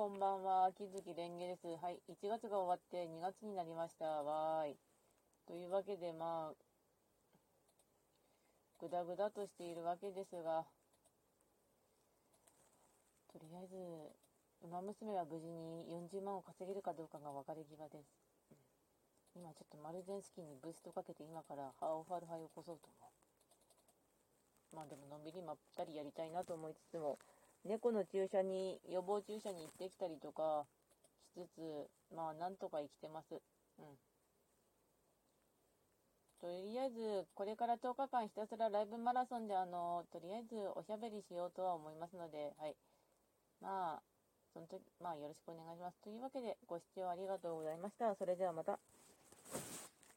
こんばんは。秋月蓮華です。はい。1月が終わって2月になりました。わーい。というわけで、まあ、ぐだぐだとしているわけですが、とりあえず、馬娘は無事に40万を稼げるかどうかが分かれ際です。今ちょっとマルゼンスキーにブーストかけて今からハーオファルハイを起こそうと思う。まあでものんびりまったりやりたいなと思いつつも、猫の注射に、予防注射に行ってきたりとかしつつ、まあなんとか生きてます。うん。とりあえず、これから10日間ひたすらライブマラソンであの、とりあえずおしゃべりしようとは思いますので、はい。まあ、その時、まあよろしくお願いします。というわけで、ご視聴ありがとうございました。それではまた。